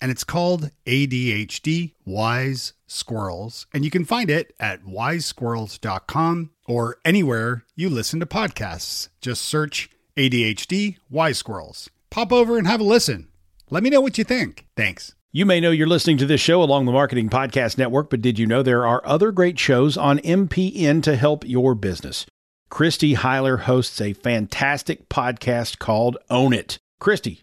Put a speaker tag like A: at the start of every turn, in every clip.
A: And it's called ADHD Wise Squirrels. And you can find it at wisesquirrels.com or anywhere you listen to podcasts. Just search ADHD Wise Squirrels. Pop over and have a listen. Let me know what you think. Thanks.
B: You may know you're listening to this show along the Marketing Podcast Network, but did you know there are other great shows on MPN to help your business? Christy Heiler hosts a fantastic podcast called Own It. Christy,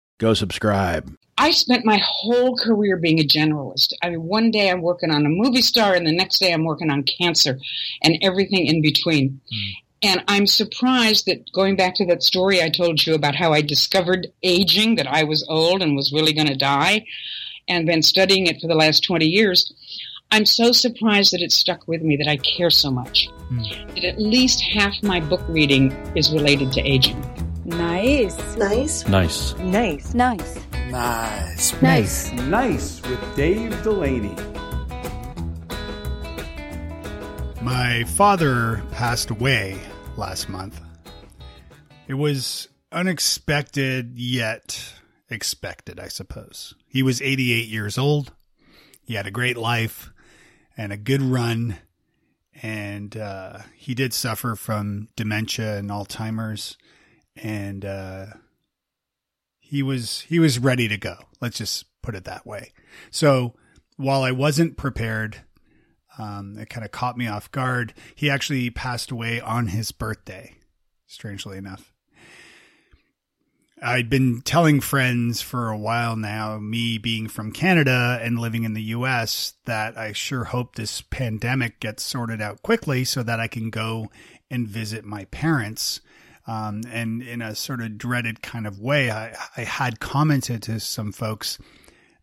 B: Go subscribe.
C: I spent my whole career being a generalist. I mean, one day I'm working on a movie star, and the next day I'm working on cancer and everything in between. Mm. And I'm surprised that going back to that story I told you about how I discovered aging, that I was old and was really going to die, and been studying it for the last 20 years. I'm so surprised that it stuck with me that I care so much. Mm. That at least half my book reading is related to aging.
D: Nice.
E: Nice.
B: Nice.
D: Nice. Nice.
F: Nice.
D: Nice.
G: Nice with Dave Delaney.
A: My father passed away last month. It was unexpected yet expected, I suppose. He was 88 years old. He had a great life and a good run. And uh, he did suffer from dementia and Alzheimer's and uh, he was he was ready to go. Let's just put it that way. So while I wasn't prepared, um, it kind of caught me off guard. He actually passed away on his birthday, strangely enough. I'd been telling friends for a while now, me being from Canada and living in the US, that I sure hope this pandemic gets sorted out quickly so that I can go and visit my parents um, and in a sort of dreaded kind of way, I, I had commented to some folks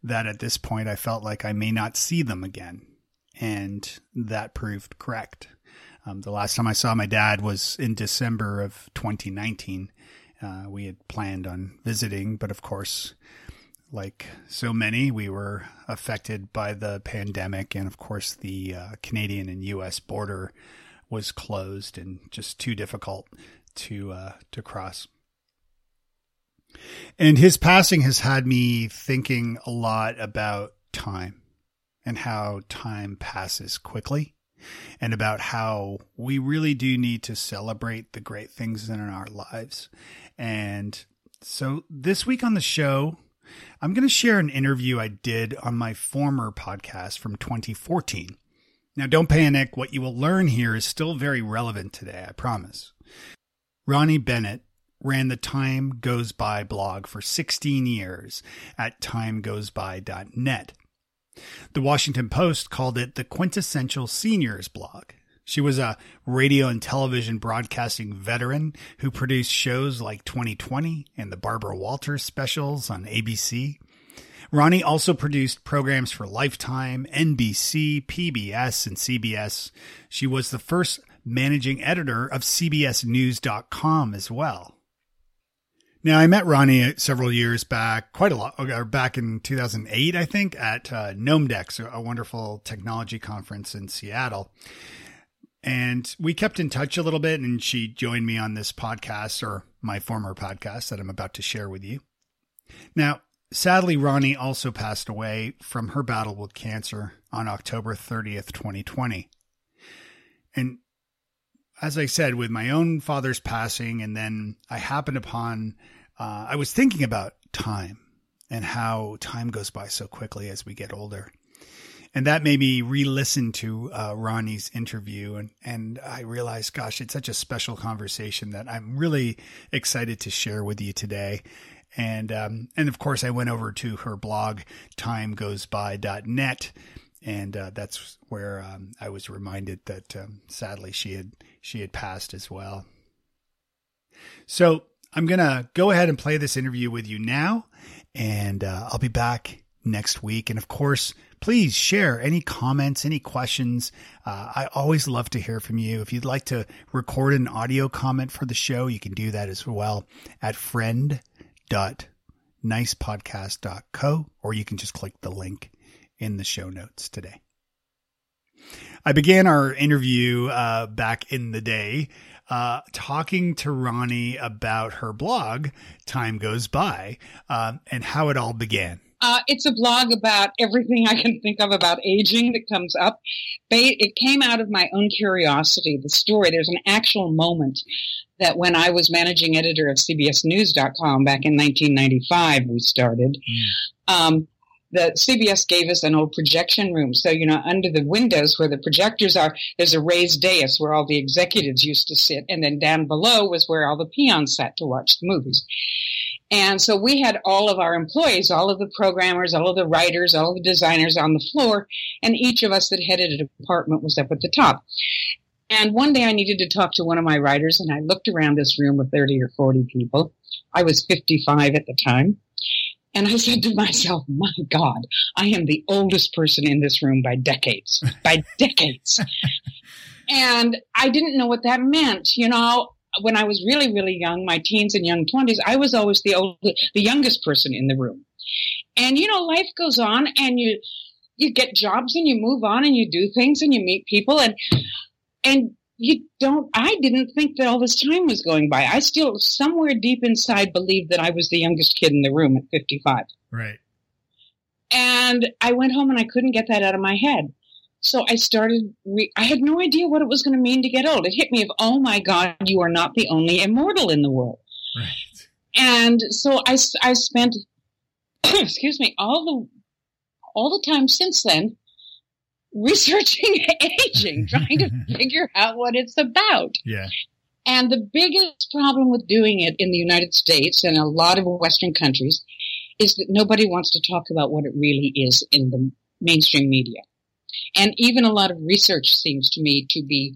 A: that at this point I felt like I may not see them again. And that proved correct. Um, the last time I saw my dad was in December of 2019. Uh, we had planned on visiting, but of course, like so many, we were affected by the pandemic. And of course, the uh, Canadian and US border was closed and just too difficult to uh, to cross. And his passing has had me thinking a lot about time and how time passes quickly and about how we really do need to celebrate the great things in our lives. And so this week on the show, I'm going to share an interview I did on my former podcast from 2014. Now, don't panic. What you will learn here is still very relevant today, I promise. Ronnie Bennett ran the Time Goes By blog for 16 years at timegoesby.net. The Washington Post called it the quintessential seniors blog. She was a radio and television broadcasting veteran who produced shows like 2020 and the Barbara Walters specials on ABC. Ronnie also produced programs for Lifetime, NBC, PBS, and CBS. She was the first managing editor of CBSNews.com as well. Now, I met Ronnie several years back, quite a lot, or back in 2008, I think, at uh, Gnomedex, a wonderful technology conference in Seattle. And we kept in touch a little bit, and she joined me on this podcast, or my former podcast that I'm about to share with you. Now, sadly, Ronnie also passed away from her battle with cancer on October 30th, 2020. And as I said, with my own father's passing, and then I happened upon, uh, I was thinking about time and how time goes by so quickly as we get older. And that made me re-listen to uh, Ronnie's interview, and and I realized, gosh, it's such a special conversation that I'm really excited to share with you today. And, um, and of course, I went over to her blog, timegoesby.net. And uh, that's where um, I was reminded that um, sadly she had she had passed as well. So I'm gonna go ahead and play this interview with you now, and uh, I'll be back next week. And of course, please share any comments, any questions. Uh, I always love to hear from you. If you'd like to record an audio comment for the show, you can do that as well at friend.nicepodcast.co, or you can just click the link in the show notes today. I began our interview uh, back in the day uh, talking to Ronnie about her blog, Time Goes By, uh, and how it all began.
C: Uh, it's a blog about everything I can think of about aging that comes up. It came out of my own curiosity, the story. There's an actual moment that when I was managing editor of CBSNews.com back in 1995, we started. Mm. Um, the CBS gave us an old projection room. So, you know, under the windows where the projectors are, there's a raised dais where all the executives used to sit. And then down below was where all the peons sat to watch the movies. And so we had all of our employees, all of the programmers, all of the writers, all of the designers on the floor, and each of us that headed a department was up at the top. And one day I needed to talk to one of my writers, and I looked around this room with 30 or 40 people. I was 55 at the time. And I said to myself, my God, I am the oldest person in this room by decades, by decades. and I didn't know what that meant. You know, when I was really, really young, my teens and young twenties, I was always the old, the youngest person in the room. And, you know, life goes on and you, you get jobs and you move on and you do things and you meet people and, and you don't i didn't think that all this time was going by. I still somewhere deep inside believed that i was the youngest kid in the room at 55
A: right.
C: And i went home and i couldn't get that out of my head. So i started re- i had no idea what it was going to mean to get old. It hit me of oh my god you are not the only immortal in the world.
A: Right.
C: And so i, I spent excuse me all the all the time since then researching aging, trying to figure out what it's about.
A: Yeah.
C: And the biggest problem with doing it in the United States and a lot of Western countries is that nobody wants to talk about what it really is in the mainstream media. And even a lot of research seems to me to be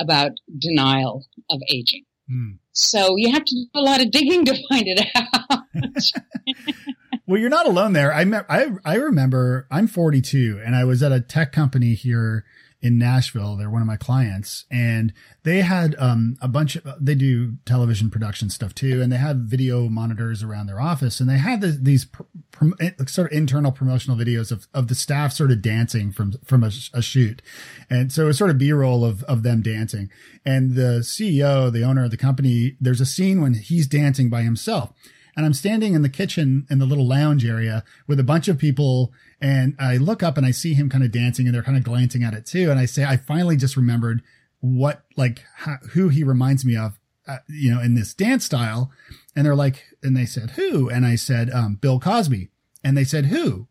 C: about denial of aging. Mm. So you have to do a lot of digging to find it out.
A: well, you're not alone there. I, me- I I remember I'm 42 and I was at a tech company here in Nashville. They're one of my clients and they had um, a bunch of they do television production stuff too and they had video monitors around their office and they had the, these pr- pr- eh, sort of internal promotional videos of, of the staff sort of dancing from from a, a shoot. And so it was sort of B-roll of of them dancing. And the CEO, the owner of the company, there's a scene when he's dancing by himself and I'm standing in the kitchen in the little lounge area with a bunch of people. And I look up and I see him kind of dancing and they're kind of glancing at it too. And I say, I finally just remembered what, like, how, who he reminds me of, uh, you know, in this dance style. And they're like, and they said, who? And I said, um, Bill Cosby. And they said, who?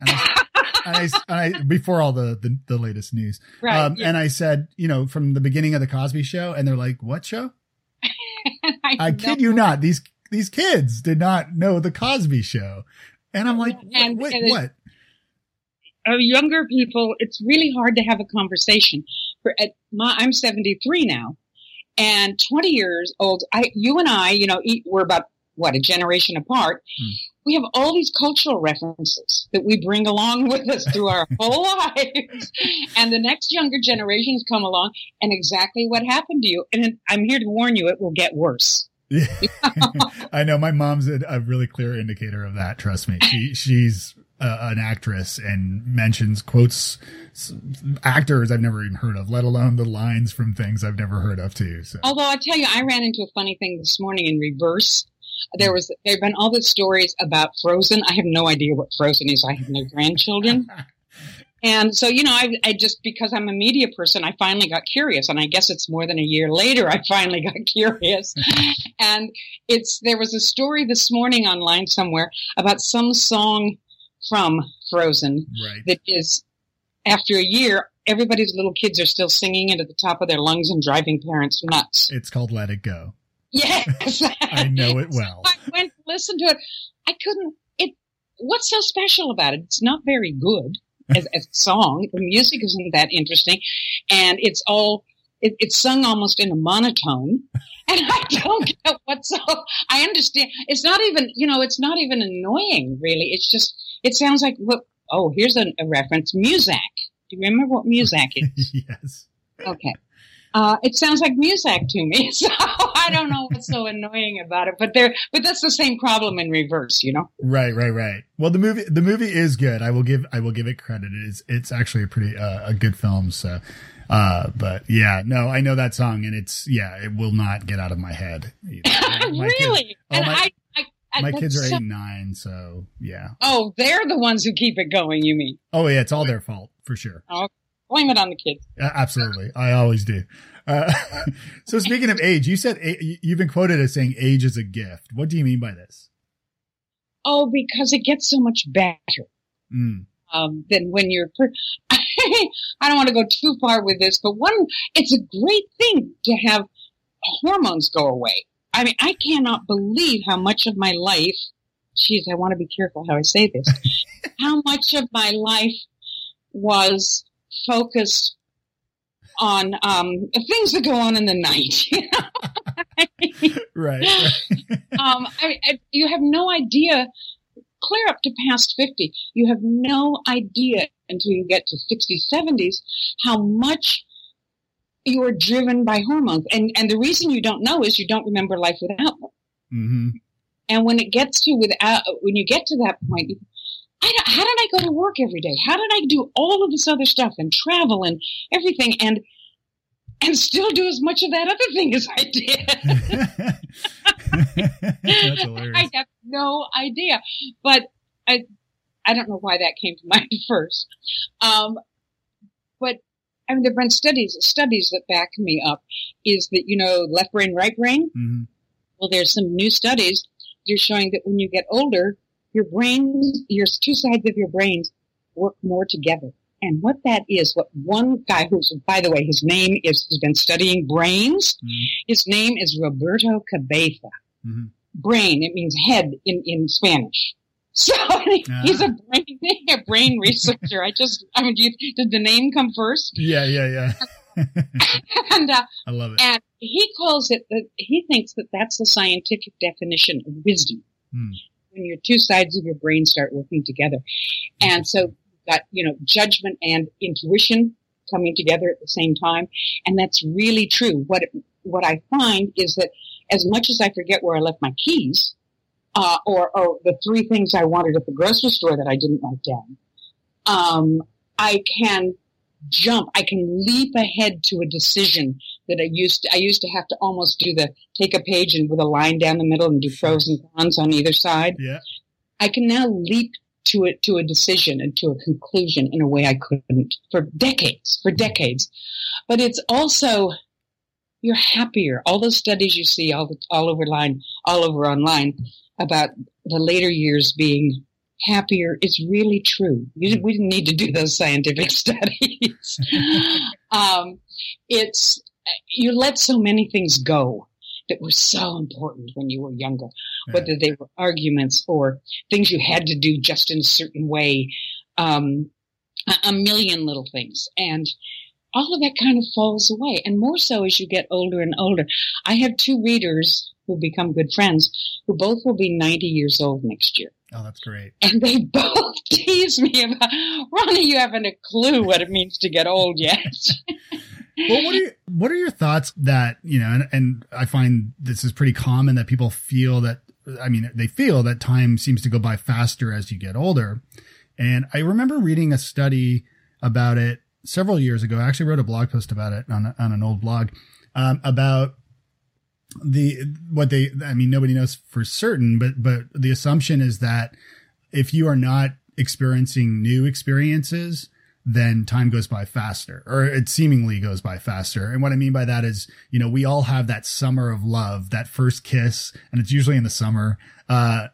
A: And I, I, I, before all the, the, the latest news.
C: Right,
A: um,
C: yeah.
A: and I said, you know, from the beginning of the Cosby show. And they're like, what show?
C: I,
A: I kid you not. These these kids did not know the Cosby Show, and I'm like,
C: And-
A: wait,
C: and
A: what?
C: uh, younger people, it's really hard to have a conversation. For at my, I'm 73 now, and 20 years old. I, you and I, you know, we're about what a generation apart.
A: Hmm.
C: We have all these cultural references that we bring along with us through our whole lives, and the next younger generations come along, and exactly what happened to you. And I'm here to warn you, it will get worse.
A: I know my mom's a, a really clear indicator of that. Trust me, she she's uh, an actress and mentions quotes actors I've never even heard of, let alone the lines from things I've never heard of too. So
C: Although I tell you, I ran into a funny thing this morning in reverse. There was there have been all the stories about Frozen. I have no idea what Frozen is. I have no grandchildren, and so you know, I, I just because I'm a media person, I finally got curious, and I guess it's more than a year later I finally got curious. and it's there was a story this morning online somewhere about some song from Frozen
A: right,
C: that is after a year. Everybody's little kids are still singing it at the top of their lungs and driving parents nuts.
A: it's called Let It Go.
C: Yes.
A: I know it well.
C: I went to listen to it. I couldn't. It. What's so special about it? It's not very good as, a song. The music isn't that interesting, and it's all. It, it's sung almost in a monotone, and I don't get what's so. I understand. It's not even. You know. It's not even annoying. Really. It's just. It sounds like what. Oh, here's a, a reference. Muzak. Do you remember what Muzak is?
A: yes.
C: Okay. Uh, it sounds like Muzak to me, so I don't know what's so annoying about it. But there, but that's the same problem in reverse, you know.
A: Right, right, right. Well, the movie, the movie is good. I will give, I will give it credit. It is, it's actually a pretty, uh, a good film. So, uh, but yeah, no, I know that song, and it's, yeah, it will not get out of my head. My
C: really?
A: kids- oh,
C: and
A: my,
C: I, I, I
A: my kids are eight and nine, so yeah.
C: oh, they're the ones who keep it going. You mean?
A: Oh yeah, it's all their fault for sure.
C: Blame it on the kids.
A: Uh, absolutely, I always do. Uh, so speaking of age, you said you- you've been quoted as saying age is a gift. What do you mean by this?
C: Oh, because it gets so much better.
A: Mm.
C: um, than when you're. Per- I don't want to go too far with this, but one, it's a great thing to have hormones go away. I mean, I cannot believe how much of my life. Geez, I want to be careful how I say this. how much of my life was focused on um, things that go on in the night. you know?
A: Right. right.
C: um, I, I, you have no idea. Clear up to past 50, you have no idea until you get to 60s, 70s, how much you are driven by hormones. And, and the reason you don't know is you don't remember life without them.
A: hmm
C: And when it gets to without, when you get to that point, you- I don't, how did I go to work every day? How did I do all of this other stuff and travel and everything and, and still do as much of that other thing as I did? I have no idea, but I I don't know why that came to mind first. Um, but I mean, there've been studies studies that back me up. Is that you know left brain, right brain?
A: hmm
C: Well, there's some new studies that are showing that when you get older, your brains, your two sides of your brains work more together. And what that is, what one guy who's, by the way, his name is, has been studying brains.
A: Mhm.
C: His name is Roberto Cabeza
A: Mhm.
C: brain. It means head in, in Spanish. So he's a brain, a brain researcher. I just, I mean, you, did the name come first?
A: Yeah, yeah, yeah.
C: And, uh,
A: I love it.
C: and he calls it, that he thinks that that's the scientific definition of wisdom.
A: Hmm.
C: When your two sides of your brain start working together. And so you've got, you know, judgment and intuition coming together at the same time. And that's really true. What, what I find is that as much as I forget where I left my keys, uh, or, or the three things I wanted at the grocery store that I didn't write down, um, I can jump. I can leap ahead to a decision that I used to, I used to have to almost do the take a page and with a line down the middle and do pros and cons on either side.
A: Yeah.
C: I can now leap to it to a decision and to a conclusion in a way I couldn't for decades, for decades. But it's also you're happier. All those studies you see all the, all over line, all over online about the later years being happier is really true. You, we didn't need to do those scientific studies. um, it's you let so many things go that were so important when you were younger, whether they were arguments or things you had to do just in a certain way, um, a, a million little things, and all of that kind of falls away, and more so as you get older and older. I have two readers who become good friends who both will be 90 years old next year.
A: Oh, that's great.
C: And they both tease me about, Ronnie, you haven't a clue what it means to get old yet.
A: well, what are your, what are your thoughts that you know? And, and I find this is pretty common that people feel that. I mean, they feel that time seems to go by faster as you get older. And I remember reading a study about it several years ago. I actually wrote a blog post about it on, on an old blog um, about the what they. I mean, nobody knows for certain, but but the assumption is that if you are not experiencing new experiences, then time goes by faster or it seemingly goes by faster. And what I mean by that is, you know, we all have that summer of love, that first kiss, and it's usually in the summer. Uh,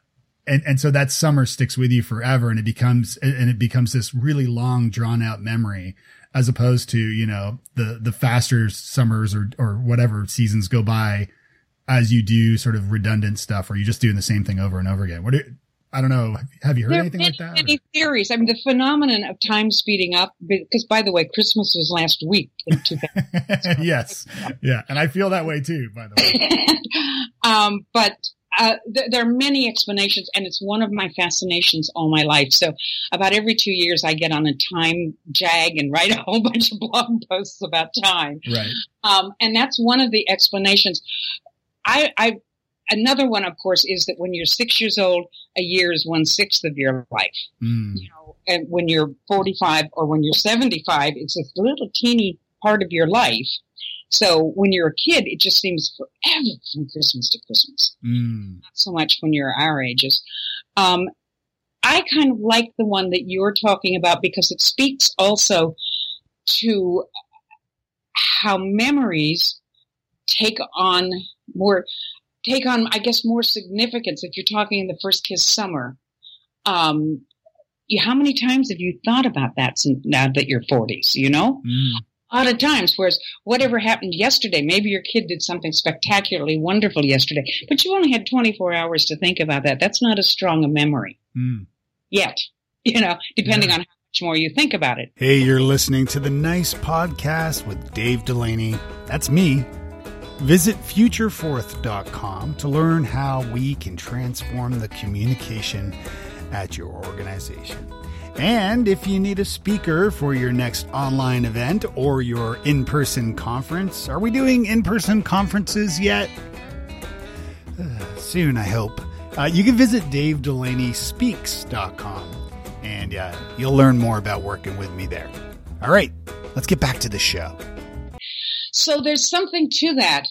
A: and, and so that summer sticks with you forever and it becomes, and it becomes this really long drawn out memory as opposed to, you know, the, the faster summers or, or whatever seasons go by as you do sort of redundant stuff, or you just doing the same thing over and over again? What do, I don't know. Have you heard anything
C: are
A: like
C: many,
A: that?
C: Many theories. I mean, the phenomenon of time speeding up. Because, by the way, Christmas was last week. In 2000.
A: yes, yeah, and I feel that way too. By the way,
C: um, but uh, th- there are many explanations, and it's one of my fascinations all my life. So, about every two years, I get on a time jag and write a whole bunch of blog posts about time.
A: right?
C: Um, and that's one of the explanations. I, I, another one, of course, is that when you're six years old, a year is one sixth of your life.
A: Mm.
C: You know, and when you're 45 or when you're 75, it's a little teeny part of your life. So when you're a kid, it just seems forever from Christmas to Christmas.
A: Mm.
C: Not so much when you're our ages. Um, I kind of like the one that you're talking about because it speaks also to how memories take on more, take on, I guess, more significance. If you're talking in the first kiss summer, um, you, how many times have you thought about that since now that you're 40s? You know,
A: Mm.
C: a lot of times. Whereas whatever happened yesterday, maybe your kid did something spectacularly wonderful yesterday, but you only had 24 hours to think about that. That's not as strong a memory
A: Mm.
C: yet. You know, depending
A: Yeah.
C: on how much more you think about it.
A: Hey, you're listening to the Nice Podcast with Dave Delaney. That's me. Visit futureforth.com to learn how we can transform the communication at your organization. And if you need a speaker for your next online event or your in person conference, are we doing in person conferences yet? Uh, soon, I hope. Uh, you can visit davedelaney.speaks.com and uh, you'll learn more about working with me there. All right, let's get back to the show.
C: So there's something to that.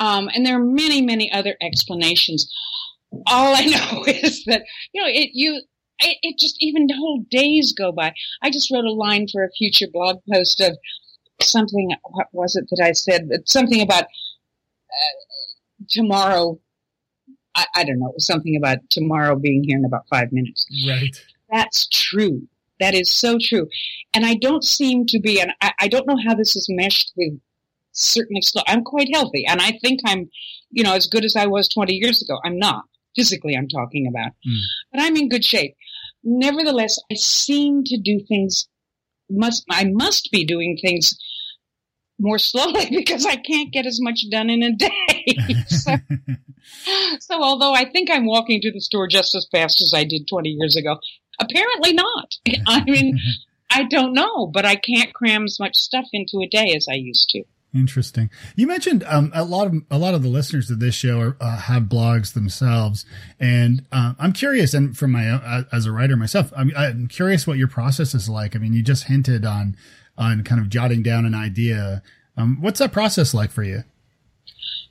C: Um, and there are many, many other explanations. All I know is that, you know, it, you, it, it just, even whole days go by. I just wrote a line for a future blog post of something, what was it that I said? Something about uh, tomorrow. I, I don't know. It was something about tomorrow being here in about five minutes.
A: Right.
C: That's true. That is so true. And I don't seem to be, and I, I don't know how this is meshed with certain extent. I'm quite healthy and I think I'm, you know, as good as I was 20 years ago. I'm not physically, I'm talking about,
A: Mm.
C: but I'm in good shape. Nevertheless, I seem to do things must, I must be doing things more slowly because I can't get as much done in a day. so, so although I think I'm walking to the store just as fast as I did 20 years ago, apparently not. I mean, I don't know, but I can't cram as much stuff into a day as I used to.
A: Interesting. You mentioned um, a lot of a lot of the listeners of this show are, uh, have blogs themselves, and uh, I'm curious. And from my uh, as a writer myself, I'm, I'm curious what your process is like. I mean, you just hinted on on kind of jotting down an idea. Um, what's that process like for you?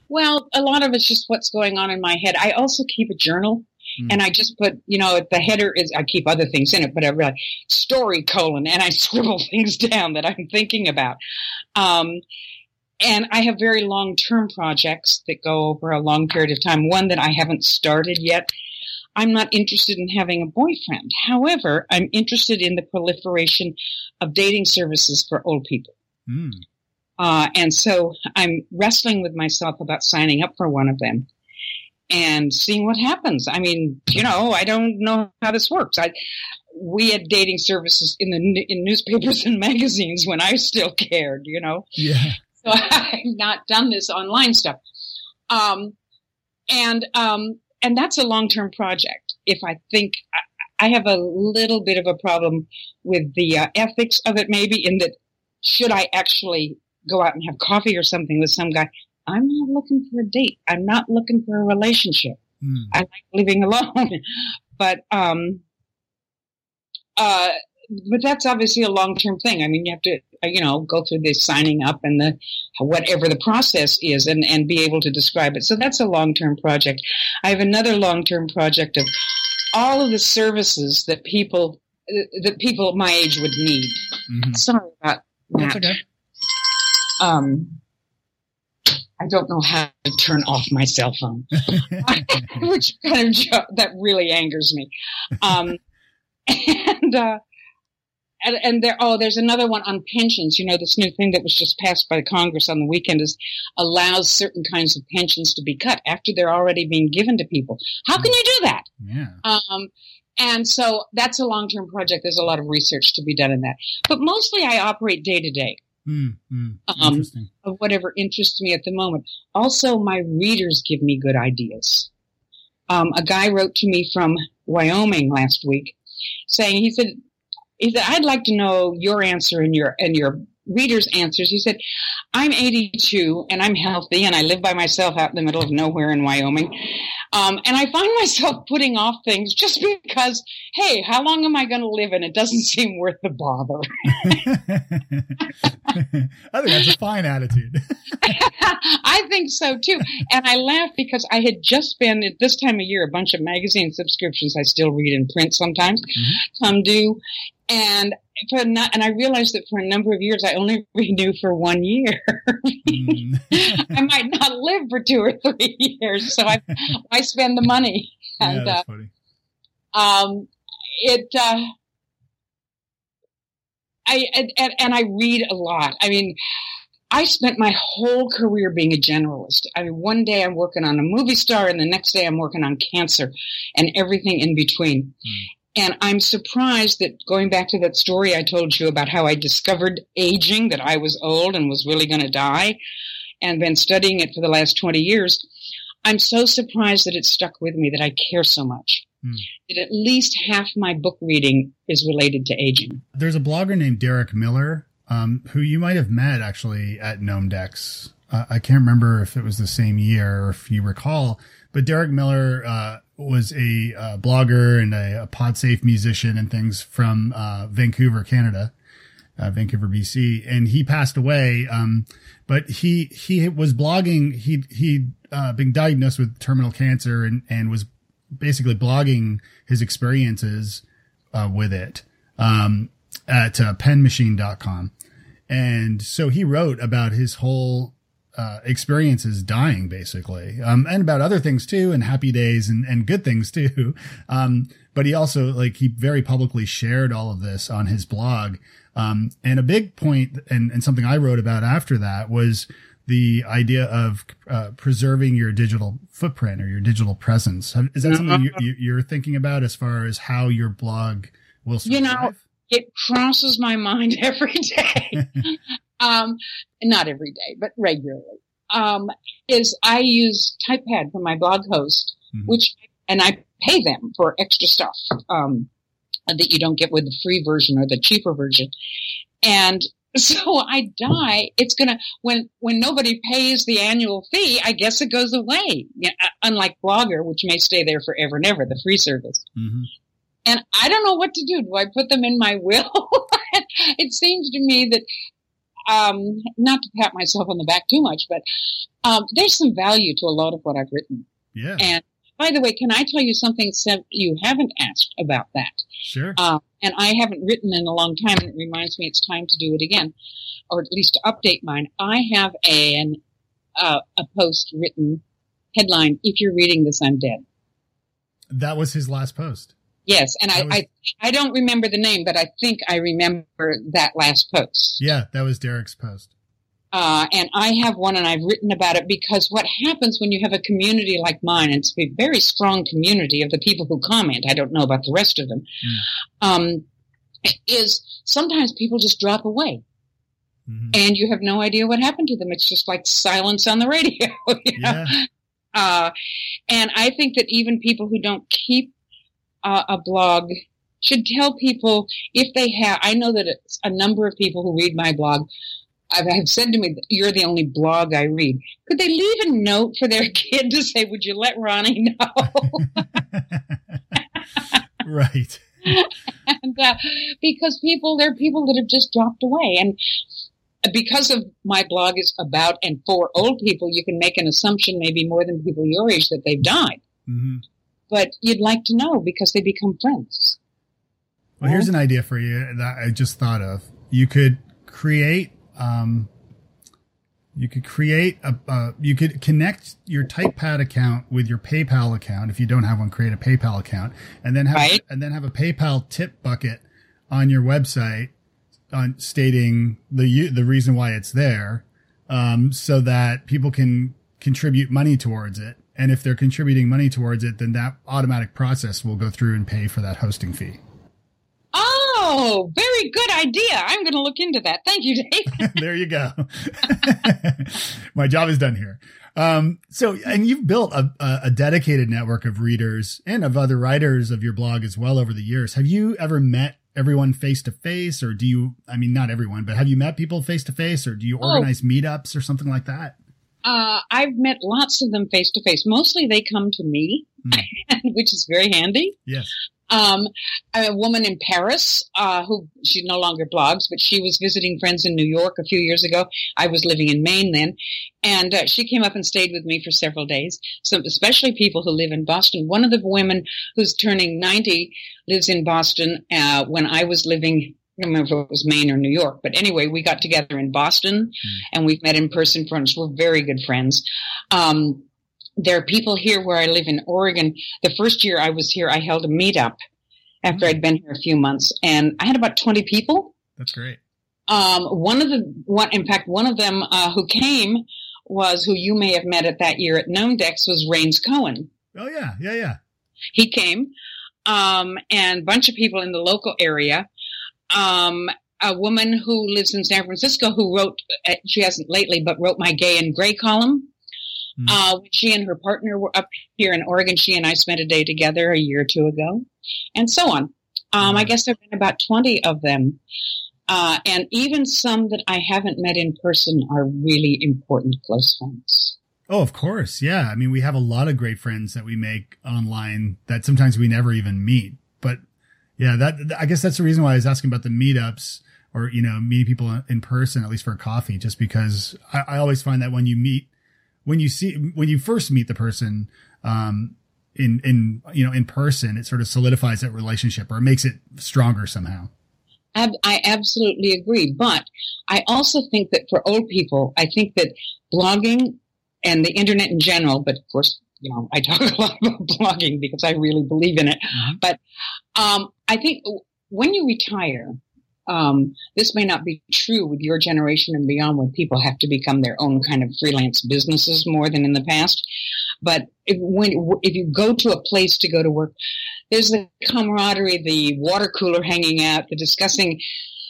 C: Well, a lot of it's just what's going on in my head. I also keep a journal.
A: Mm.
C: And I just put, you know, the header is, I keep other things in it, but I write story colon and I scribble things down that I'm thinking about. Um, and I have very long term projects that go over a long period of time. One that I haven't started yet. I'm not interested in having a boyfriend. However, I'm interested in the proliferation of dating services for old people.
A: Mm.
C: Uh, and so I'm wrestling with myself about signing up for one of them and seeing what happens. I mean, you know, I don't know how this works. I, we had dating services in the in newspapers and magazines when I still cared, you know.
A: Yeah.
C: So I've not done this online stuff. Um, and, um, and that's a long-term project. If I think I, I have a little bit of a problem with the uh, ethics of it, maybe in that should I actually go out and have coffee or something with some guy? I'm not looking for a date. I'm not looking for a relationship.
A: Mm.
C: I like living alone, but, um, uh, but that's obviously a long-term thing. I mean, you have to, uh, you know, go through the signing up and the whatever the process is, and and be able to describe it. So that's a long-term project. I have another long-term project of all of the services that people uh, that people my age would need.
A: Mhm.
C: Sorry about
A: That's
C: that.
A: okay.
C: Um, I don't know how to turn off my cell phone, which kind of that really angers me. Um, and uh, and, and there, oh, there's another one on pensions. You know, this new thing that was just passed by Congress on the weekend is allows certain kinds of pensions to be cut after they're already being given to people. How can you do that?
A: Yeah.
C: Um, and so that's a long-term project. There's a lot of research to be done in that, but mostly I operate day to day
A: interesting.
C: of whatever interests me at the moment. Also, my readers give me good ideas. Um, a guy wrote to me from Wyoming last week saying, he said, he said, I'd like to know your answer and your, and your readers' answers. He said, I'm 82 and I'm healthy and I live by myself out in the middle of nowhere in Wyoming. Um, and I find myself putting off things just because, hey, how long am I going to live? And it doesn't seem worth the bother.
A: I think that's a fine attitude.
C: I think so too. And I laugh because I had just been at this time of year, a bunch of magazine subscriptions I still read in print sometimes come due. And for not, and I realized that for a number of years I only renew for one year.
A: Mm.
C: I might not live for two or three years, so I I spend the money.
A: yeah,
C: And
A: that's
C: uh,
A: funny.
C: um, it uh, I and, and, and I read a lot. I mean, I spent my whole career being a generalist. I mean, one day I'm working on a movie star, and the next day I'm working on cancer, and everything in between. And I'm surprised that going back to that story I told you about how I discovered aging, that I was old and was really going to die, and been studying it for the last 20 years. I'm so surprised that it stuck with me that I care so much.
A: Hmm.
C: That at least half my book reading is related to aging.
A: There's a blogger named Derek Miller, um, who you might have met actually at Gnomedex. Uh, I can't remember if it was the same year or if you recall, but Derek Miller uh, was a uh, blogger and a, a PodSafe musician and things from uh, Vancouver, Canada, uh, Vancouver, BC, and he passed away. Um, but he he was blogging. He he uh, been diagnosed with terminal cancer and and was basically blogging his experiences uh, with it um, at uh, penmachine.com. And so he wrote about his whole uh, experiences dying, basically, um, and about other things too, and happy days and, and good things too. Um, but he also, like, he very publicly shared all of this on his blog. Um, and a big point and, and something I wrote about after that was the idea of uh, preserving your digital footprint or your digital presence. Is that something you, you're thinking about as far as how your blog will survive?
C: You know, It crosses my mind every day. um, not every day, but regularly. Um, is I use TypePad for my blog host,
A: Mhm.
C: which, and I pay them for extra stuff, um, that you don't get with the free version or the cheaper version. And so I die. It's gonna when when nobody pays the annual fee. I guess it goes away. Yeah, uh, unlike Blogger, which may stay there forever and ever, the free service.
A: Mhm.
C: And I don't know what to do. Do I put them in my will? it seems to me that, um, not to pat myself on the back too much, but um, there's some value to a lot of what I've written.
A: Yeah,
C: And by the way, can I tell you something you haven't asked about that?
A: sure.
C: Uh, and I haven't written in a long time, and it reminds me it's time to do it again, or at least to update mine. I have an uh, a post written headline: "If you're reading this, I'm dead."
A: that was his last post.
C: Yes, and I,
A: was-
C: I I don't remember the name, but I think I remember that last post.
A: Yeah, that was Derek's post.
C: Uh, and I have one, and I've written about it because what happens when you have a community like mine, and it's a very strong community of the people who comment. I don't know about the rest of them. Um, is sometimes people just drop away,
A: Mhm.
C: and you have no idea what happened to them. It's just like silence on the radio. You know?
A: Yeah,
C: Uh, and I think that even people who don't keep uh, a blog should tell people if they have. I know that it's a number of people who read my blog I've, have said to me, "You're the only blog I read." Could they leave a note for their kid to say, "Would you let Ronnie know?"
A: right.
C: and uh, because people, there are people that have just dropped away, and because of my blog is about and for old people, you can make an assumption, maybe more than people your age, that they've died.
A: hmm
C: But you'd like to know because they become friends.
A: Well, here's an idea for you that I just thought of. You could create, um, you could create a, uh, you could connect your TypePad account with your PayPal account. If you don't have one, create a PayPal account and then have,
C: Right.
A: and then have a PayPal tip bucket on your website on stating the the reason why it's there, um, so that people can contribute money towards it. And if they're contributing money towards it, then that automatic process will go through and pay for that hosting fee.
C: Oh, very good idea. I'm going to look into that. Thank you, Dave.
A: there you go. My job is done here. Um, so, and you've built a, a dedicated network of readers and of other writers of your blog as well over the years. Have you ever met everyone face to face or do you, I mean, not everyone, but have you met people face to face or do you
C: Oh.
A: organize meetups or something like that?
C: Uh, I've met lots of them face to face. Mostly they come to me, which is very handy.
A: Yes.
C: Um, a woman in Paris, uh, who she no longer blogs, but she was visiting friends in New York a few years ago. I was living in Maine then, and uh, she came up and stayed with me for several days. So, especially people who live in Boston. One of the women who's turning ninety lives in Boston. Uh, when I was living, remember if it was Maine or New York, but anyway, we got together in Boston, and we've met in person. Friends, we're very good friends. Um, there are people here where I live in Oregon. The first year I was here, I held a meetup after I'd been here a few months, and I had about 20 people.
A: That's great.
C: Um, one of the one, in fact, one of them uh, who came was who you may have met at that year at Gnomedex was Raines Cohen.
A: Oh yeah. Yeah. Yeah.
C: He came, um, and a bunch of people in the local area. Um, a woman who lives in San Francisco who wrote, uh, she hasn't lately, but wrote my gay and gray column.
A: Hmm.
C: Uh, she and her partner were up here in Oregon, she and I spent a day together a year or two ago, and so on. Um, I
A: Mhm.
C: guess there have been about 20 of them. Uh, and even some that I haven't met in person are really important close friends.
A: Oh, of course. Yeah. I mean, we have a lot of great friends that we make online that sometimes we never even meet. But yeah, that, I guess that's the reason why I was asking about the meetups or, you know, meeting people in person, at least for a coffee, just because I, I always find that when you meet, when you see, when you first meet the person, um, in, in, you know, in person, it sort of solidifies that relationship or makes it stronger somehow.
C: I absolutely agree. But I also think that for old people, I think that blogging and the internet in general, but of course, you know, I talk a lot about blogging because I really believe in it.
A: Mhm.
C: But um, I think when you retire, um, this may not be true with your generation and beyond when people have to become their own kind of freelance businesses more than in the past. But if, when, if you go to a place to go to work, there's the camaraderie, the water cooler hanging out, the discussing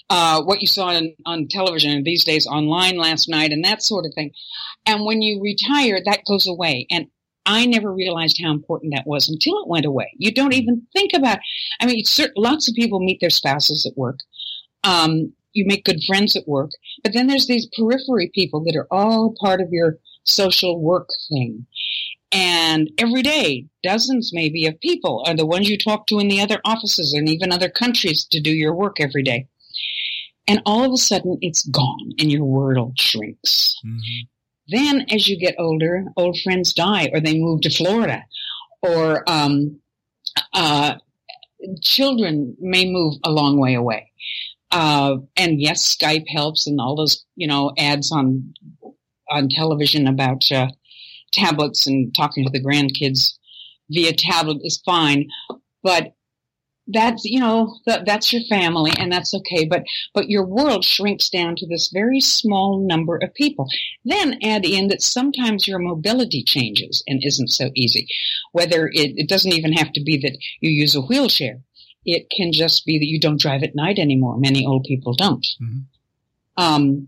C: uh, what you saw on, on television and these days online last night and that sort of thing. And when you retire, that goes away. And I never realized how important that was until it went away. You don't even think about. I mean, lots of people meet their spouses at work. Um, you make good friends at work, but then there's these periphery people that are all part of your social work thing. And every day, dozens maybe of people are the ones you talk to in the other offices and even other countries to do your work every day. And all of a sudden, it's gone and your world shrinks.
A: Mm-hmm.
C: Then, as you get older, old friends die or they move to Florida, or um, uh, children may move a long way away. Uh, and yes, Skype helps, and all those you know ads on on television about uh, tablets and talking to the grandkids via tablet is fine, but that's you know that, that's your family and that's okay but but your world shrinks down to this very small number of people. Then add in that sometimes your mobility changes and isn't so easy. Whether it, it doesn't even have to be that you use a wheelchair. It can just be that you don't drive at night anymore. Many old people don't.
A: Mhm.
C: um,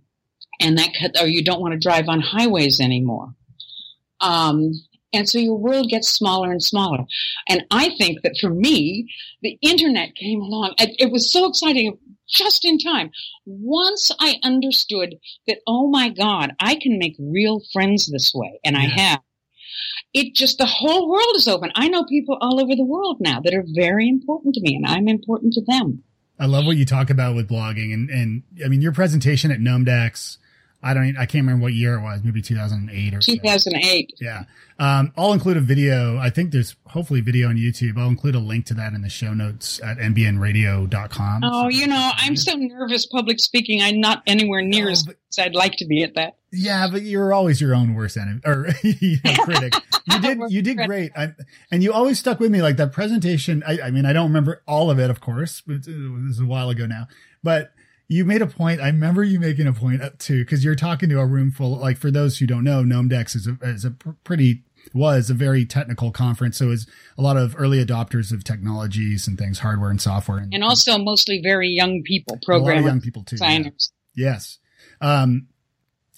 C: and that or you don't want to drive on highways anymore. Um, and so your world gets smaller and smaller. And I think that for me, the internet came along. It, it was so exciting just in time. Once I understood that, oh my God, I can make real friends this way. And I have. It just, the whole world is open. I know people all over the world now that are very important to me and I'm important to them.
A: I love what you talk about with blogging and, and I mean, your presentation at Gnomedex, I don't. I can't remember what year it was. Maybe 2008 or so.
C: 2008.
A: Yeah. Um, I'll include a video. I think there's hopefully video on YouTube. I'll include a link to that in the show notes at nbnradio.com.
C: Oh, you know, I'm so nervous public speaking. I'm not anywhere near
A: Oh,
C: as
A: but-
C: as I'd like to be at that.
A: Yeah, but you're always your own worst enemy or you know, critic. You did you did great, I, and you always stuck with me. Like that presentation. I, I mean, I don't remember all of it, of course. But it was a while ago now. But you made a point. I remember you making a point up too, because you're talking to a room full. Like for those who don't know, Gnomedex is a is a pr- pretty was a very technical conference. So it's a lot of early adopters of technologies and things, hardware and software, and,
C: And also mostly very young people, programmers,
A: young people too. yeah.
C: designers.
A: Yes. Um,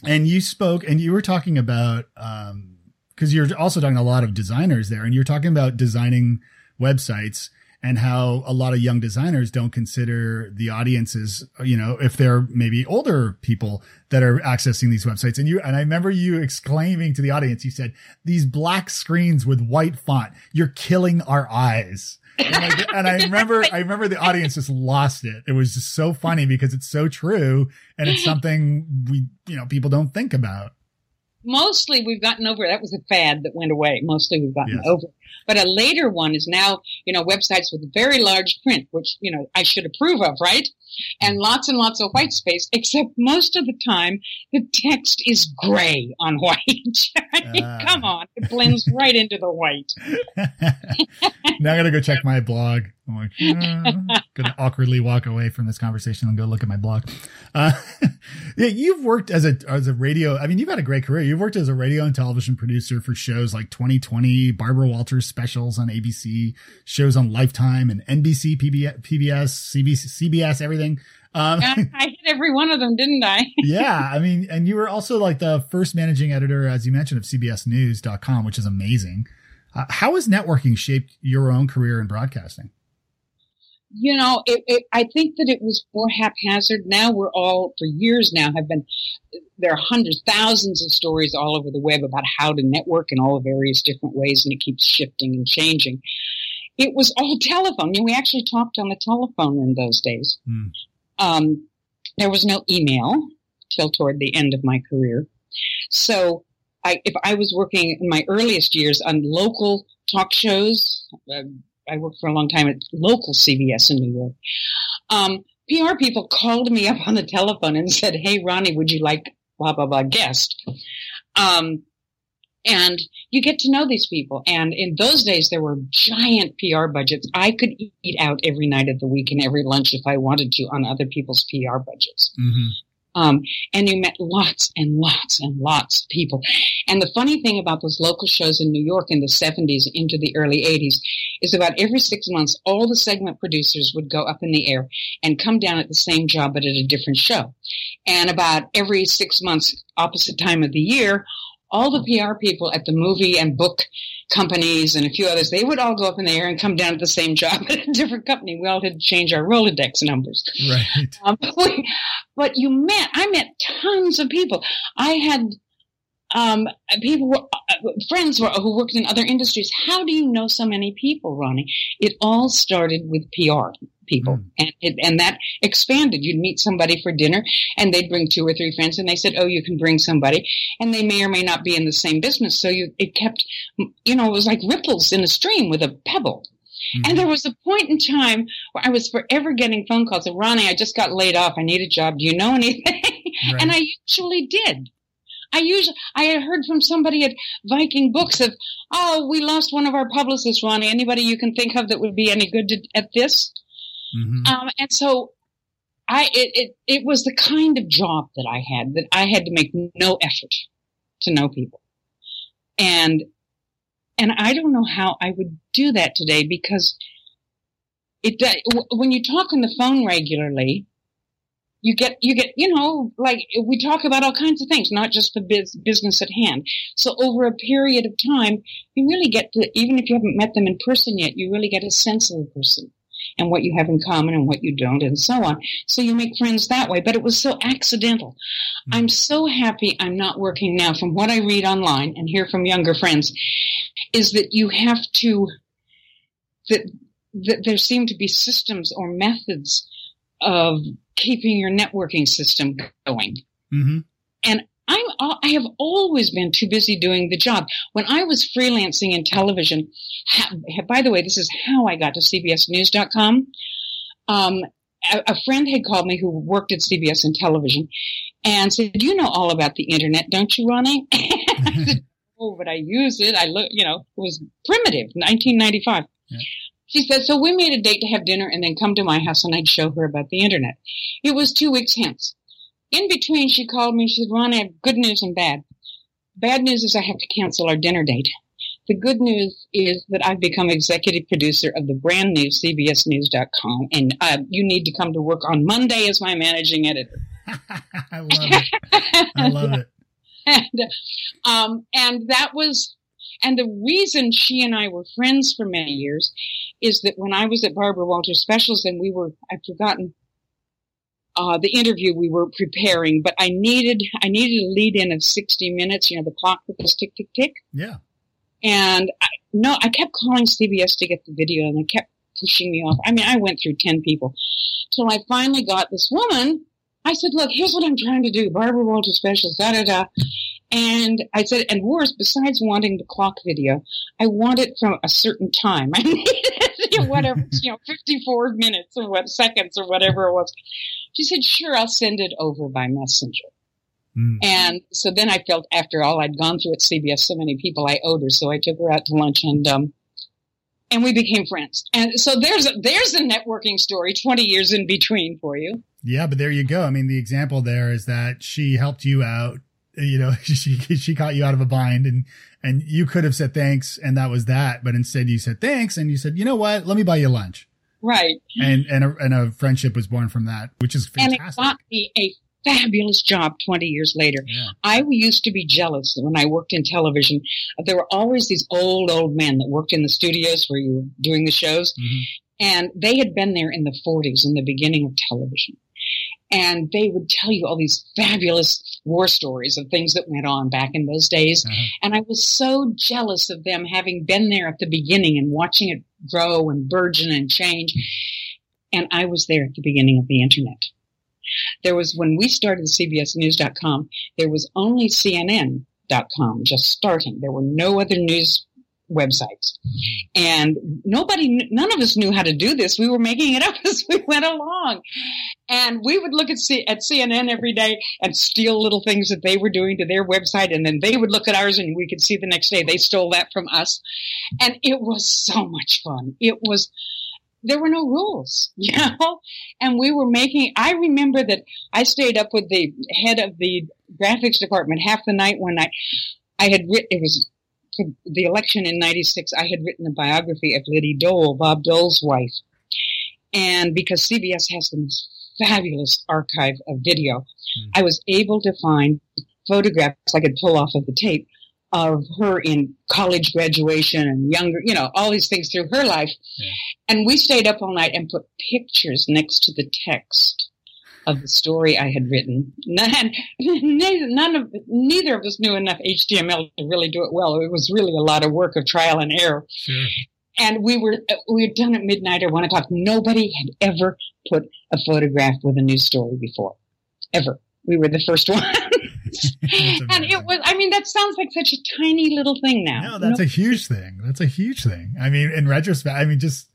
A: and you spoke and you were talking about, um, cause you're also talking to a lot of designers there and you're talking about designing websites and how a lot of young designers don't consider the audiences, you know, if they're maybe older people that are accessing these websites. And you, and I remember you exclaiming to the audience, you said, these black screens with white font, you're killing our eyes. And, like, and I remember, I remember the audience just lost it. It was just so funny because it's so true. And it's something we, you know, people don't think about.
C: Mostly we've gotten over that was a fad that went away. Mostly we've gotten
A: Yes.
C: over. But a later one is now, you know, websites with very large print, which, you know, I should approve of, right? And lots and lots of white space, except most of the time the text is gray on white. I mean,
A: Ah.
C: Come on. It blends right into the white.
A: now I gotta go check my blog. I'm like, "Uh," gonna awkwardly walk away from this conversation and go look at my blog. Uh, yeah, you've worked as a as a radio. I mean, you've had a great career. You've worked as a radio and television producer for shows like 2020, Barbara Walters specials on ABC, shows on Lifetime and NBC, PBS, PBS CBS, CBS, everything. Um,
C: I, I hit every one of them, didn't I?
A: yeah, I mean, and you were also like the first managing editor, as you mentioned, of CBSNews.com, which is amazing. Uh, how has networking shaped your own career in broadcasting?
C: you know, it, it, I think that it was more haphazard. Now we're all, for years now, have been, there are hundreds, thousands of stories all over the web about how to network in all the various different ways, and it keeps shifting and changing. It was all telephone. You know, we actually talked on the telephone in those days.
A: Hmm.
C: Um, there was no email till toward the end of my career. So I, if I was working in my earliest years on local talk shows, uh, I worked for a long time at local CBS in New York. Um, PR people called me up on the telephone and said, "Hey, Ronni, would you like blah blah blah guest?" Um, and you get to know these people. And in those days, there were giant PR budgets. I could eat out every night of the week and every lunch if I wanted to on other people's PR budgets.
A: Mm-hmm.
C: Um, and you met lots and lots and lots of people. And the funny thing about those local shows in New York in the 70s into the early 80s is about every six months, all the segment producers would go up in the air and come down at the same job but at a different show. And about every six months, opposite time of the year, all the PR people at the movie and book companies and a few others, they would all go up in the air and come down at the same job at a different company. We all had to change our Rolodex numbers.
A: Right.
C: Um, but you met, I met tons of people. I had um, people, who- uh, friends who who worked in other industries. How do you know so many people, Ronni? It all started with PR people,
A: Mm.
C: and it, and that expanded. You'd meet somebody for dinner, and they'd bring two or three friends, and they said, "Oh, you can bring somebody," and they may or may not be in the same business. So you, it kept, you know, it was like ripples in a stream with a pebble.
A: Mm-hmm.
C: And there was a point in time where I was forever getting phone calls of Ronni, I just got laid off. I need a job. Do you know anything?
A: Right.
C: And I usually did. I usually, I had heard from somebody at Viking Books of, oh, we lost one of our publicists, Ronni. Anybody you can think of that would be any good to, at this?
A: Mhm.
C: Um, and so I, it, it, it was the kind of job that I had that I had to make no effort to know people. And, and I don't know how I would do that today because it, when you talk on the phone regularly, you get, you get, you know, like we talk about all kinds of things, not just the biz, business at hand. So over a period of time, you really get to, even if you haven't met them in person yet, you really get a sense of the person and what you have in common and what you don't and so on. So you make friends that way, but it was so accidental. Hmm. I'm so happy I'm not working now from what I read online and hear from younger friends is that you have to, that, that there seem to be systems or methods of keeping your networking system going.
A: Mhm.
C: and I'm I have always been too busy doing the job. When I was freelancing in television, by the way, this is how I got to CBSNews.com. Um, a, a friend had called me who worked at CBS in television and said, "You know all about the internet, don't you, Ronni?" I said, "Oh, but I use it. I look, you know, it was primitive, 1995."
A: Yeah.
C: She said, "So we made a date to have dinner and then come to my house and I'd show her about the internet." It was two weeks hence. In between, she called me and she said, Ron, I have good news and bad. Bad news is I have to cancel our dinner date. The good news is that I've become executive producer of the brand new CBSNews.com, and uh, you need to come to work on Monday as my managing editor.
A: I love it. I love it.
C: and, um, and that was, and the reason she and I were friends for many years is that when I was at Barbara Walters Specials and we were, I've forgotten uh, the interview we were preparing, but I needed I needed a lead in of sixty minutes. You know, the clock that goes tick tick tick.
A: Yeah.
C: And I, no, I kept calling CBS to get the video, and they kept pushing me off. I mean, I went through ten people till I finally got this woman. I said, "Look, here's what I'm trying to do: Barbara Walters specials, da da da." And I said, and worse, besides wanting the clock video, I want it from a certain time. I needed you know, whatever, you know, 54 minutes or what seconds or whatever it was. She said, sure, I'll send it over by messenger.
A: Mm.
C: And so then I felt after all I'd gone through at CBS, so many people I owed her. So I took her out to lunch and, um, and we became friends. And so there's a, there's a networking story 20 years in between for you.
A: Yeah, but there you go. I mean, the example there is that she helped you out. You know, she she caught you out of a bind, and and you could have said thanks, and that was that. But instead, you said thanks, and you said, you know what? Let me buy you lunch.
C: Right.
A: And and a, and a friendship was born from that, which is
C: And it got me a fabulous job 20 years later.
A: yeah.
C: I used to be jealous when I worked in television. There were always these old, old men that worked in the studios where you were doing the shows.
A: Mhm.
C: And they had been there in the 40s, in the beginning of television. And they would tell you all these fabulous war stories of things that went on back in those days.
A: Uh-huh.
C: And I was so jealous of them having been there at the beginning and watching it grow and burgeon and change. And I was there at the beginning of the internet. There was, when we started CBSNews.com, there was only CNN.com just starting. There were no other news websites. And nobody, none of us knew how to do this. We were making it up as we went along. And we would look at, C- at CNN every day and steal little things that they were doing to their website. And then they would look at ours and we could see the next day they stole that from us. And it was so much fun. It was, there were no rules, you know, and we were making, I remember that I stayed up with the head of the graphics department half the night when I, I had written, it was the election in 96, I had written a biography of Liddy Dole, Bob Dole's wife. And because CBS has the fabulous archive of video, hmm. I was able to find photographs I could pull off of the tape of her in college graduation and younger, you know, all these things through her life.
A: Yeah.
C: And we stayed up all night and put pictures next to the text of the story I had written. None, none of, neither of us knew enough HTML to really do it well. It was really a lot of work of trial and error.
A: Sure.
C: And we were, uh, we had done at midnight or one o'clock. Nobody had ever put a photograph with a news story before. Ever. We were the first one. and it was, I mean, that sounds like such a tiny little thing now.
A: No, that's a huge thing. That's a huge thing. I mean, in retrospect, I mean, just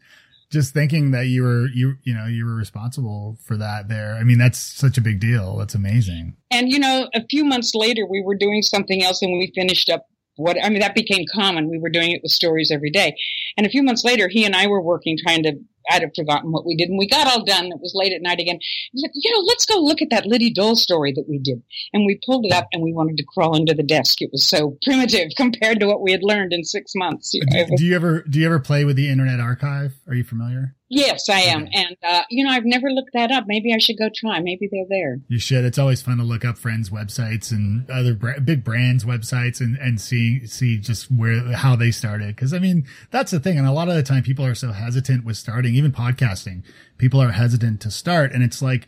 A: just thinking that you were you you know you were responsible for that there. I mean, that's such a big deal. That's amazing.
C: And you know, a few months later, we were doing something else, and we finished up what I mean. That became common. We were doing it with stories every day. And a few months later, he and I were working, trying to. I'd have forgotten what we did, and we got all done. It was late at night again. Said, "You know, let's go look at that Liddy Dole story that we did." And we pulled it up, and we wanted to crawl under the desk. It was so primitive compared to what we had learned in six months. You know,
A: Do,
C: was-
A: do you ever do you ever play with the Internet Archive? Are you familiar?
C: Yes, I am,
A: Okay.
C: and uh, you know, I've never looked that up. Maybe I should go try. Maybe they're there.
A: You should. It's always fun to look up friends' websites and other bra- big brands' websites and, and see see just where how they started. Because I mean, that's the thing. And a lot of the time, people are so hesitant with starting, even podcasting. People are hesitant to start, and it's like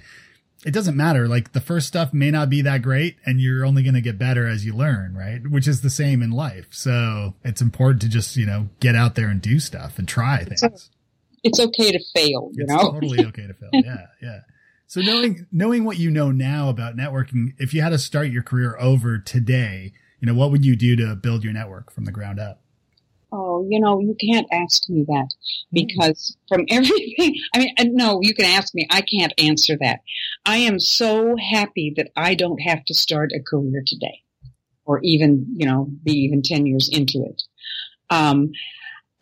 A: it doesn't matter. Like the first stuff may not be that great, and you're only going to get better as you learn, right? Which is the same in life. So it's important to just you know get out there and do stuff and try things.
C: It's okay to fail, you know.
A: It's
C: know.
A: totally okay to fail. Yeah, yeah. So knowing knowing what you know now about networking, if you had to start your career over today, you know, what would you do to build your network from the ground up?
C: Oh, you know, you can't ask me that because from everything, I mean, no, you can ask me. I can't answer that. I am so happy that I don't have to start a career today or even, you know, be even 10 years into it. Um,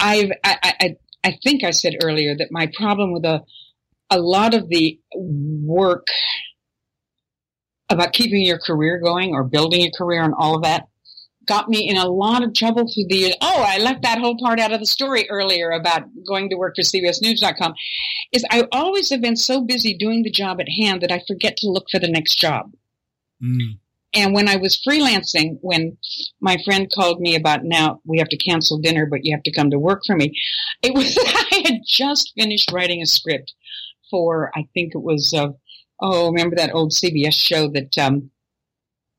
C: I've, I, I, I think I said earlier that my problem with a, a lot of the work about keeping your career going or building a career and all of that got me in a lot of trouble through the years. Oh, I left that whole part out of the story earlier about going to work for CBSNews.com. Is I always have been so busy doing the job at hand that I forget to look for the next job.
A: Mm.
C: And when I was freelancing, when my friend called me about now we have to cancel dinner, but you have to come to work for me, it was I had just finished writing a script for I think it was uh, oh remember that old CBS show that um,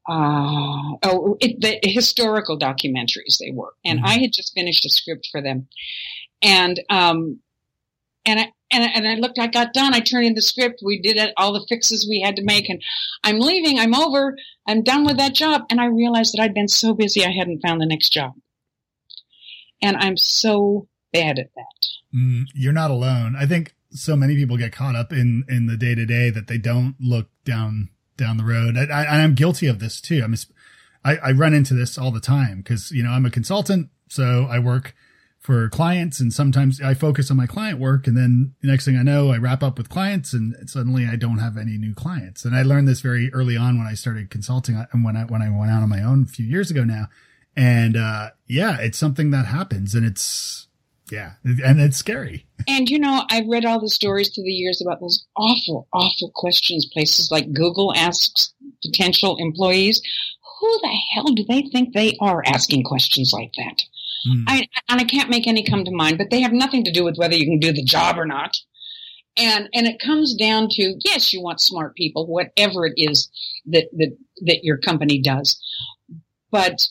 C: uh, oh it, the historical documentaries they were, and
A: Mhm.
C: I had just finished a script for them, and um, and I, and I, and I looked, I got done. I turned in the script. We did it, all the fixes we had to make, and I'm leaving. I'm over. I'm done with that job. And I realized that I'd been so busy, I hadn't found the next job. And I'm so bad at that.
A: Mm, you're not alone. I think so many people get caught up in in the day to day that they don't look down down the road. I, I, I'm guilty of this too. I'm I, I run into this all the time because you know I'm a consultant, so I work for clients, and sometimes I focus on my client work, and then the next thing I know, I wrap up with clients, and suddenly I don't have any new clients. And I learned this very early on when I started consulting, uh, and when I when I went out on my own a few years ago now. And uh, yeah, it's something that happens, and it's yeah, and it's scary.
C: And you know, I've read all the stories through the years about those awful, awful questions places like Google asks potential employees. Who the hell do they think they are asking questions like that?
A: Mm.
C: I, and I can't make any come to mind, but they have nothing to do with whether you can do the job or not. And, and it comes down to, yes, you want smart people, whatever it is that, that, that your company does. But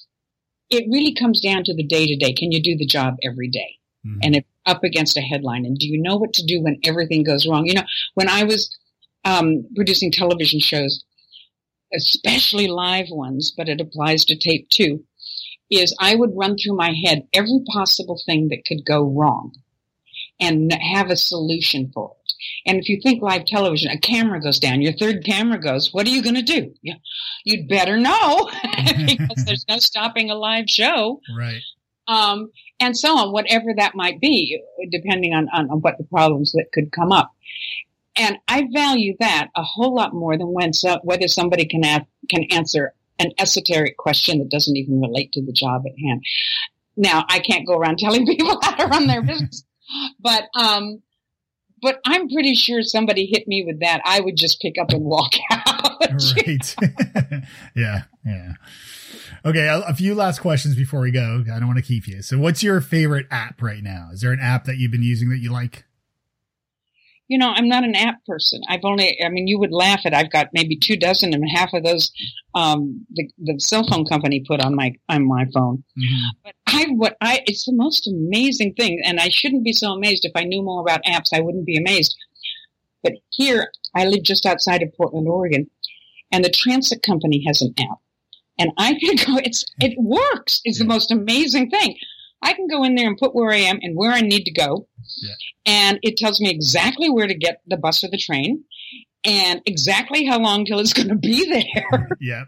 C: it really comes down to the day to day. Can you do the job every day?
A: Mhm.
C: And if up against a headline, and do you know what to do when everything goes wrong? You know, when I was um, producing television shows, especially live ones, but it applies to tape too, is I would run through my head every possible thing that could go wrong and have a solution for it. And if you think live television, a camera goes down, your third camera goes, what are you going to do? You- You'd better know because there's no stopping a live show
A: right.
C: um, and so on, whatever that might be, depending on, on, on what the problems that could come up. And I value that a whole lot more than when so, whether somebody can can answer an esoteric question that doesn't even relate to the job at hand. Now, I can't go around telling people how to run their business, but um, but I'm pretty sure somebody hit me with that, I would just pick up and walk out.
A: Right. yeah. Yeah. Okay. A, a few last questions before we go. I don't want to keep you. So what's your favorite app right now? Is there an app that you've been using that you like?
C: You know, I'm not an app person. I've only, I mean, you would laugh at, I've got maybe two dozen and a half of those, um, the, the cell phone company put on my, on my phone. But I, what I, it's the most amazing thing. And I shouldn't be so amazed. If I knew more about apps, I wouldn't be amazed. But here, I live just outside of Portland, Oregon, and the transit company has an app. And I can go, it's, it works. It's the most amazing thing. I can go in there and put where I am and where I need to go.
A: Yeah.
C: And it tells me exactly where to get the bus or the train and exactly how long till it's going to be there.
A: Yeah.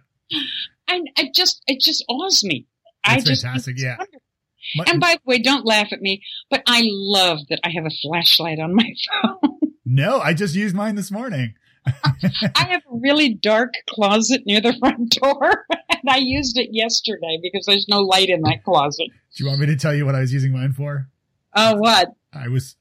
C: And I just, it just awes me.
A: That's
C: I just,
A: fantastic, yeah.
C: wonderful. And by the way, don't laugh at me, but I love that I have a flashlight on my phone.
A: no, I just used mine this morning.
C: I have a really dark closet near the front door, and I used it yesterday because there's no light in that closet.
A: Do you want me to tell you what I was using mine for?
C: Oh, what?
A: I was,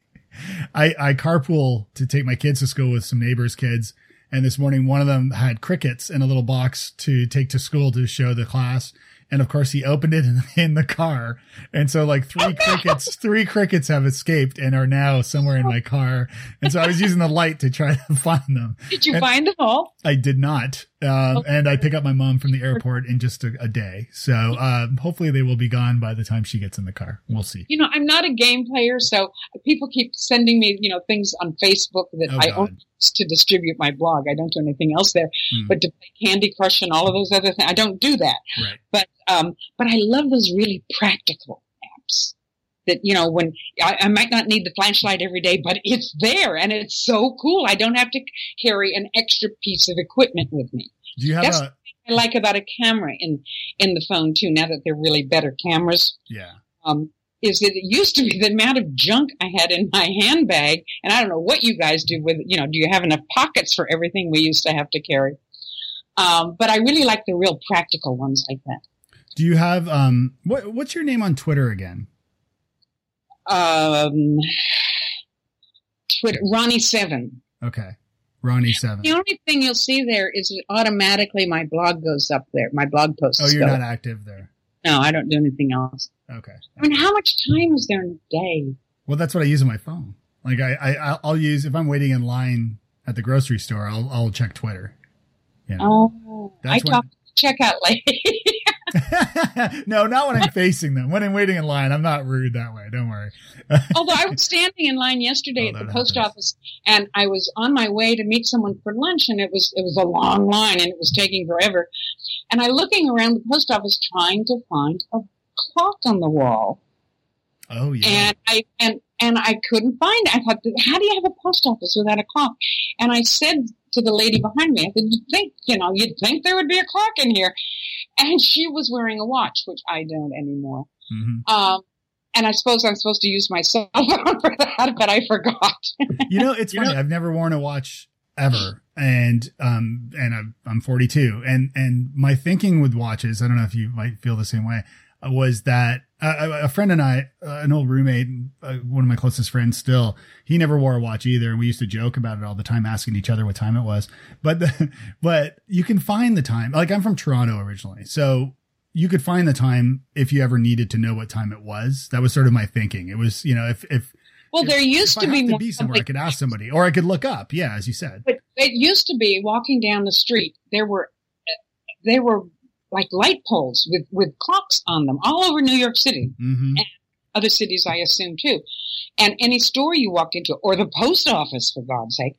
A: I, I carpool to take my kids to school with some neighbors' kids. And this morning, one of them had crickets in a little box to take to school to show the class. And of course, he opened it in, in the car. And so like three oh, crickets, three crickets have escaped and are now somewhere in my car. And so I was using the light to try to find them.
C: Did you
A: And-
C: find them all?
A: I did not. Um, and I pick up my mom from the airport in just a, a day. So um, hopefully they will be gone by the time she gets in the car. We'll see.
C: You know, I'm not a game player, so people keep sending me, you know, things on Facebook that
A: Oh,
C: I
A: God.
C: only to distribute my blog. I don't do anything else there.
A: Hmm.
C: But to play Candy Crush and all of those other things, I don't do that.
A: Right.
C: But um, but I love those really practical apps. That you know, when I, I might not need the flashlight every day, but it's there and it's so cool. I don't have to carry an extra piece of equipment with me.
A: Do you have
C: That's-
A: a?
C: I like about a camera in in the phone too. Now that they're really better cameras,
A: Yeah.
C: um, is that it used to be the amount of junk I had in my handbag, and I don't know what you guys do with, you know, do you have enough pockets for everything we used to have to carry? Um, but I really like the real practical ones like that.
A: Do you have um? What What's your name on Twitter again?
C: Um, Twitter, Ronni Seven.
A: Okay, Ronni Seven.
C: The only thing you'll see there is automatically my blog goes up there. My blog posts.
A: Oh, you're not active there.
C: No, I don't do anything else.
A: Okay.
C: I mean, how much time is there in a day?
A: Well, that's what I use on my phone. Like I, I I'll use if I'm waiting in line at the grocery store, I'll I'll check Twitter. You know.
C: Oh,
A: That's
C: I
A: when-
C: talked to checkout lady.
A: no, not when I'm facing them. When I'm waiting in line, I'm not rude that way. Don't worry.
C: Although I was standing in line yesterday
A: Oh,
C: at the post
A: happens.
C: office, and I was on my way to meet someone for lunch, and it was it was a long line, and it was taking forever. And I looking around the post office trying to find a clock on the wall,
A: Oh yeah.
C: and I and and I couldn't find it. I thought, how do you have a post office without a clock? And I said to the lady behind me, I said, you think you know, you'd think there would be a clock in here, and she was wearing a watch, which I don't anymore.
A: Mhm.
C: Um, and I suppose I'm supposed to use my cell phone for that, but I forgot.
A: You know, it's
C: You
A: funny.
C: know-
A: I've never worn a watch ever, and um, and I'm, I'm 42, and and my thinking with watches, I don't know if you might feel the same way, was that uh, a friend and I, uh, an old roommate, uh, one of my closest friends, still, he never wore a watch either, and we used to joke about it all the time, asking each other what time it was. But the, but you can find the time. Like I'm from Toronto originally, so. You could find the time if you ever needed to know what time it was. That was sort of my thinking. It was, you know, if, if
C: Well,
A: if-
C: there used to be
A: to be somewhere, I could ask somebody, or I could look up. Yeah, as you said.
C: But it used to be walking down the street. There were there were like light poles with with clocks on them all over New York City.
A: hmm
C: Other cities, I assume too. And any store you walk into, or the post office, for God's sake,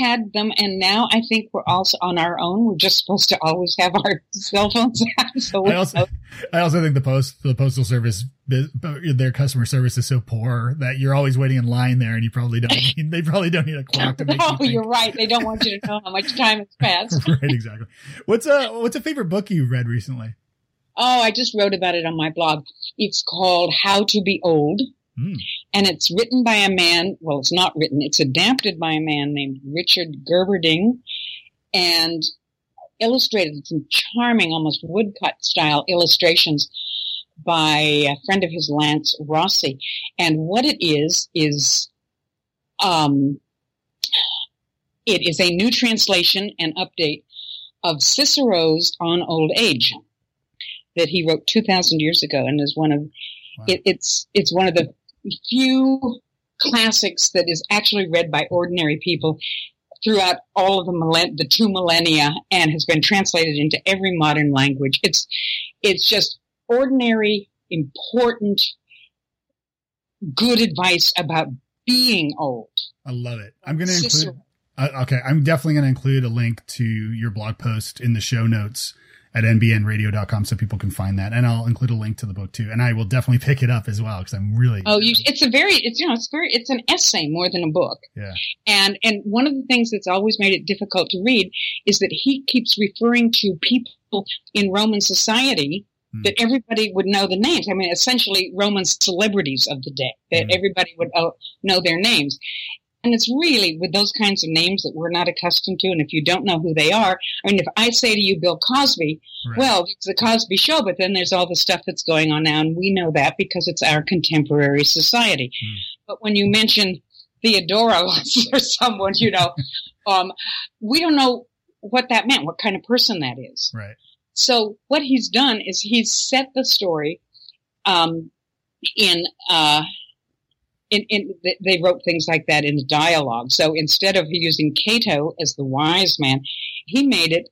C: had them. And now I think we're also on our own. We're just supposed to always have our cell phones out. So
A: I also, I also think the post, the postal service, their customer service is so poor that you're always waiting in line there, and you probably don't. Need, they probably don't need a clock to make
C: no,
A: you
C: you're right. They don't want you to know how much time has passed.
A: right, exactly. What's a what's a favorite book you read recently?
C: Oh, I just wrote about it on my blog. It's called How to Be Old.
A: Hmm.
C: And it's written by a man, well, it's not written, it's adapted by a man named Richard Gerberding and illustrated with some charming, almost woodcut style illustrations by a friend of his, Lance Rossi. And what it is, is, um, it is a new translation and update of Cicero's On Old Age that he wrote 2,000 years ago and is one of,
A: Wow.
C: it, it's, it's one of the few classics that is actually read by ordinary people throughout all of the millen- the two millennia and has been translated into every modern language. It's, it's just ordinary, important, good advice about being old.
A: I love it. I'm going to include. Uh, okay, I'm definitely going to include a link to your blog post in the show notes at nbnradio.com so people can find that, and I'll include a link to the book too. And I will definitely pick it up as well because I'm really.
C: Oh, you, it's a very, it's, you know, it's very, it's an essay more than a book.
A: Yeah.
C: And, and one of the things that's always made it difficult to read is that he keeps referring to people in Roman society
A: Hmm.
C: that everybody would know the names. I mean, essentially Roman celebrities of the day that
A: Hmm.
C: everybody would uh, know their names. And it's really with those kinds of names that we're not accustomed to. And if you don't know who they are, I mean, if I say to you Bill Cosby,
A: Right.
C: well, it's the Cosby Show, but then there's all the stuff that's going on now, and we know that because it's our contemporary society.
A: Hmm.
C: But when you mention Theodora or someone, you know, um, we don't know what that meant, what kind of person that is.
A: right.
C: So what he's done is he's set the story um, in. Uh, in, in, they wrote things like that in the dialogue. So instead of using Cato as the wise man, he made it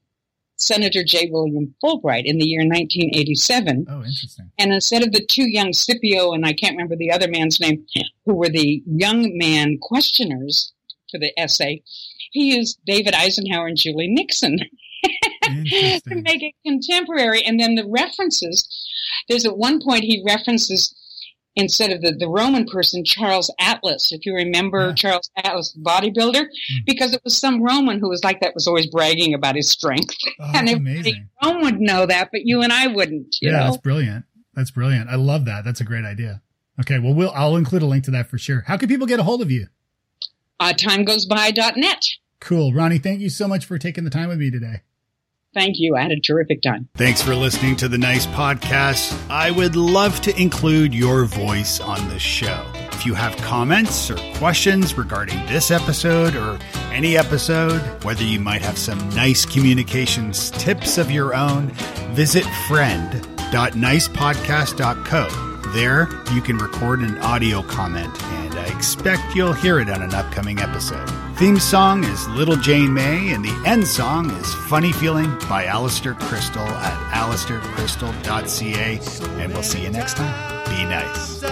C: Senator J. William Fulbright in the year 1987.
E: Oh, interesting.
C: And instead of the two young Scipio and I can't remember the other man's name, who were the young man questioners for the essay, he used David Eisenhower and Julie Nixon to make it contemporary. And then the references, there's at one point he references instead of the, the Roman person, Charles Atlas, if you remember yeah. Charles Atlas, the bodybuilder, mm. because it was some Roman who was like that, was always bragging about his strength.
E: Oh, and amazing.
C: Rome would know that, but you and I wouldn't.
E: yeah,
C: know?
E: that's brilliant. That's brilliant. I love that. That's a great idea. Okay, well, we'll I'll include a link to that for sure. How can people get a hold of you?
C: Uh, timegoesby.net.
E: Cool. Ronni, thank you so much for taking the time with me today.
C: Thank you. I had a terrific time.
A: Thanks for listening to the Nice Podcast. I would love to include your voice on the show. If you have comments or questions regarding this episode or any episode, whether you might have some nice communications tips of your own, visit friend.nicepodcast.co. There, you can record an audio comment, and I expect you'll hear it on an upcoming episode. Theme song is Little Jane May, and the end song is Funny Feeling by Alistair Crystal at alistaircrystal.ca. And we'll see you next time. Be nice.